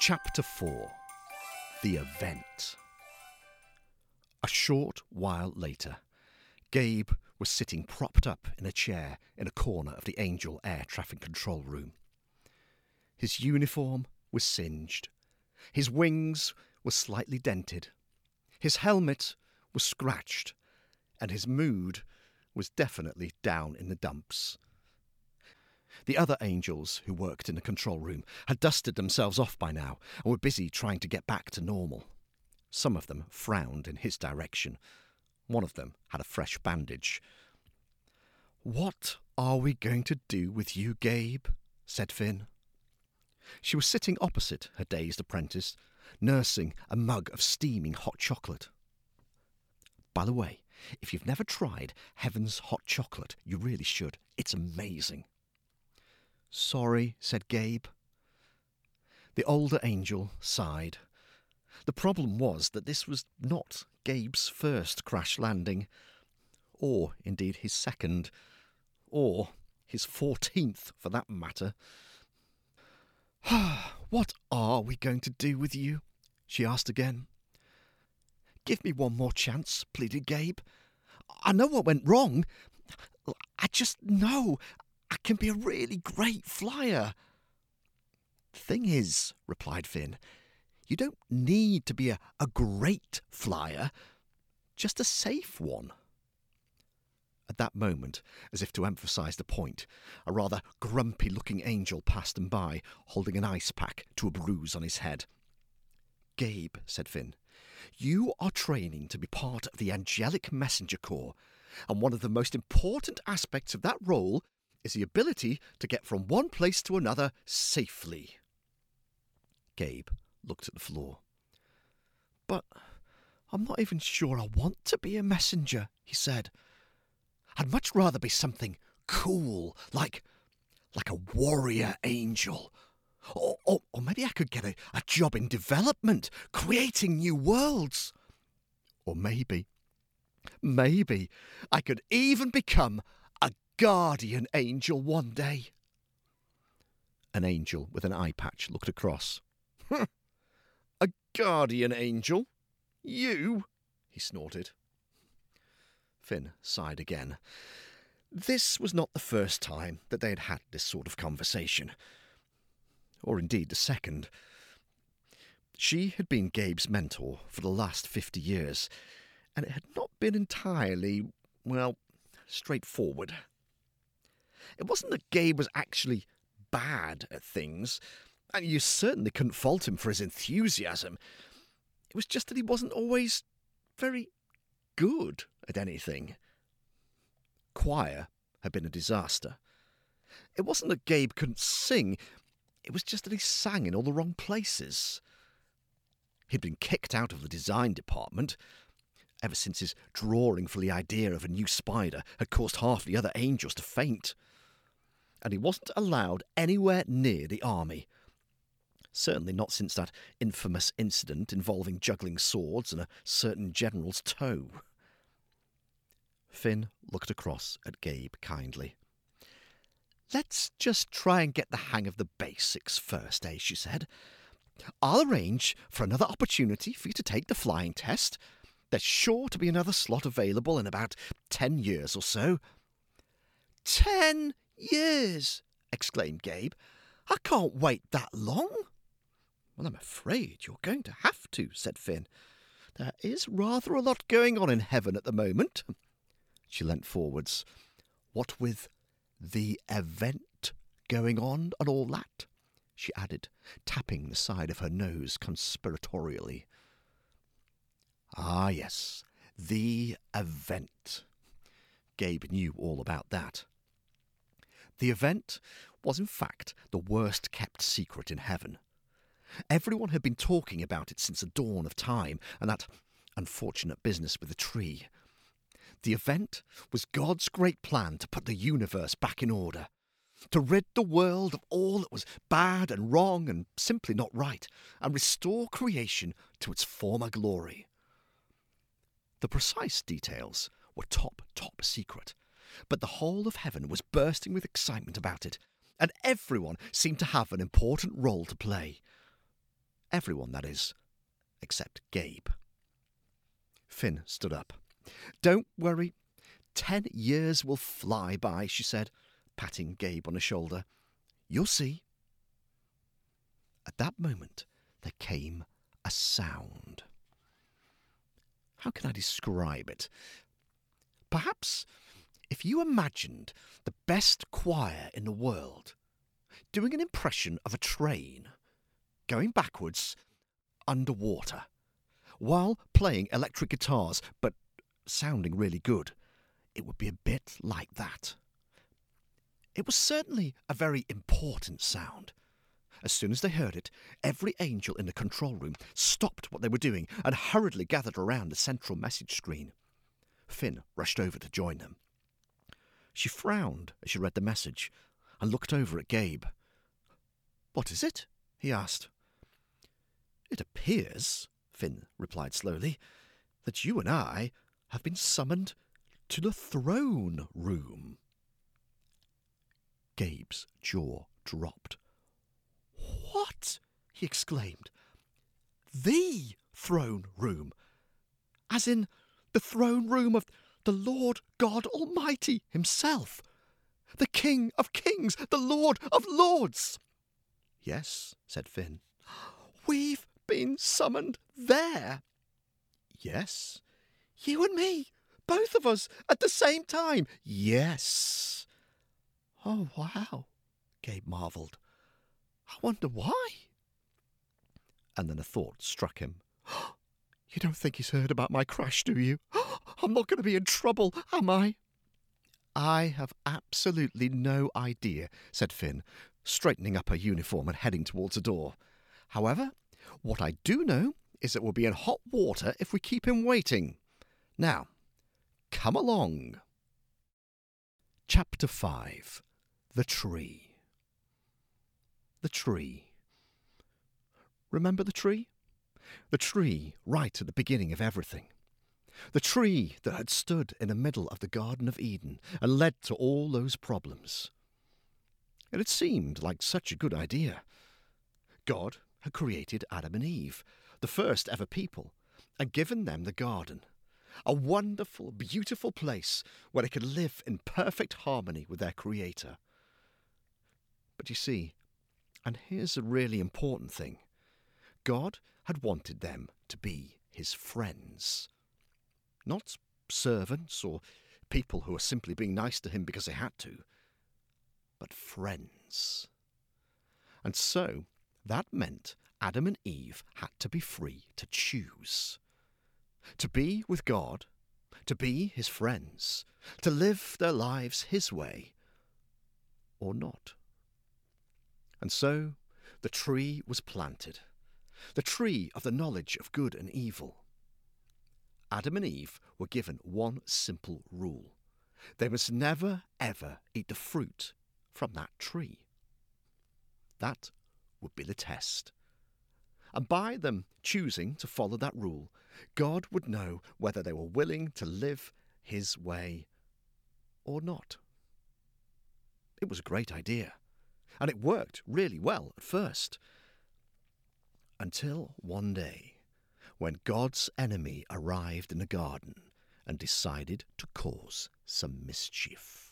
Chapter 4 The Event. A short while later, Gabe was sitting propped up in a chair in a corner of the Angel air traffic control room. His uniform was singed, his wings were slightly dented, his helmet was scratched, and his mood was definitely down in the dumps. The other angels who worked in the control room had dusted themselves off by now and were busy trying to get back to normal. Some of them frowned in his direction. One of them had a fresh bandage. What are we going to do with you, Gabe? said Finn. She was sitting opposite her dazed apprentice, nursing a mug of steaming hot chocolate. By the way, if you've never tried Heaven's hot chocolate, you really should. It's amazing. Sorry, said Gabe. The older angel sighed. The problem was that this was not Gabe's first crash landing, or indeed his second, or his fourteenth for that matter. what are we going to do with you? she asked again. Give me one more chance, pleaded Gabe. I know what went wrong. I just know I can be a really great flyer. Thing is, replied Finn, you don't need to be a, a great flyer, just a safe one. At that moment, as if to emphasize the point, a rather grumpy looking angel passed them by, holding an ice pack to a bruise on his head. Gabe, said Finn, you are training to be part of the Angelic Messenger Corps, and one of the most important aspects of that role is the ability to get from one place to another safely. Gabe looked at the floor. But I'm not even sure I want to be a messenger, he said. I'd much rather be something cool, like like a warrior angel. Or, or, or maybe I could get a, a job in development, creating new worlds. Or maybe, maybe I could even become a guardian angel one day. An angel with an eye patch looked across. a guardian angel? You? he snorted. Finn sighed again. This was not the first time that they had had this sort of conversation, or indeed the second. She had been Gabe's mentor for the last fifty years, and it had not been entirely, well, straightforward. It wasn't that Gabe was actually bad at things, and you certainly couldn't fault him for his enthusiasm. It was just that he wasn't always very good at anything. Choir had been a disaster. It wasn't that Gabe couldn't sing, it was just that he sang in all the wrong places. He'd been kicked out of the design department ever since his drawing for the idea of a new spider had caused half the other angels to faint. And he wasn't allowed anywhere near the army. Certainly not since that infamous incident involving juggling swords and a certain general's toe. Finn looked across at Gabe kindly. Let's just try and get the hang of the basics first, eh? she said. I'll arrange for another opportunity for you to take the flying test. There's sure to be another slot available in about ten years or so. Ten years! exclaimed Gabe. I can't wait that long. Well, I'm afraid you're going to have to, said Finn. There is rather a lot going on in heaven at the moment. She leant forwards. What with the event going on and all that? she added, tapping the side of her nose conspiratorially. Ah, yes, the event. Gabe knew all about that. The event was, in fact, the worst kept secret in heaven. Everyone had been talking about it since the dawn of time, and that unfortunate business with the tree the event was God's great plan to put the universe back in order, to rid the world of all that was bad and wrong and simply not right, and restore creation to its former glory. The precise details were top, top secret. But the whole of heaven was bursting with excitement about it, and everyone seemed to have an important role to play. Everyone, that is, except Gabe. Finn stood up. Don't worry. Ten years will fly by, she said, patting Gabe on the shoulder. You'll see. At that moment, there came a sound. How can I describe it? Perhaps if you imagined the best choir in the world doing an impression of a train going backwards underwater while playing electric guitars but sounding really good, it would be a bit like that. It was certainly a very important sound. As soon as they heard it, every angel in the control room stopped what they were doing and hurriedly gathered around the central message screen. Finn rushed over to join them. She frowned as she read the message and looked over at Gabe. What is it? he asked. It appears, Finn replied slowly, that you and I have been summoned to the throne room. Gabe's jaw dropped. What? he exclaimed. The throne room. As in the throne room of the Lord God Almighty Himself, the King of Kings, the Lord of Lords. Yes, said Finn. We've been summoned there. Yes. You and me, both of us, at the same time. Yes. Oh, wow, Gabe marvelled. I wonder why. And then a thought struck him. You don't think he's heard about my crash, do you? I'm not going to be in trouble, am I? I have absolutely no idea, said Finn, straightening up her uniform and heading towards the door. However, what I do know is that we'll be in hot water if we keep him waiting. Now, come along. Chapter 5 The Tree. The tree. Remember the tree? The tree right at the beginning of everything. The tree that had stood in the middle of the Garden of Eden and led to all those problems. It had seemed like such a good idea. God had created Adam and Eve, the first ever people, and given them the garden. A wonderful, beautiful place where they could live in perfect harmony with their Creator. But you see, and here's a really important thing God had wanted them to be his friends. Not servants or people who are simply being nice to him because they had to, but friends. And so that meant Adam and Eve had to be free to choose. To be with God, to be his friends, to live their lives his way, or not. And so the tree was planted, the tree of the knowledge of good and evil. Adam and Eve were given one simple rule they must never, ever eat the fruit from that tree. That would be the test. And by them choosing to follow that rule, God would know whether they were willing to live His way or not. It was a great idea, and it worked really well at first. Until one day, when God's enemy arrived in the garden and decided to cause some mischief.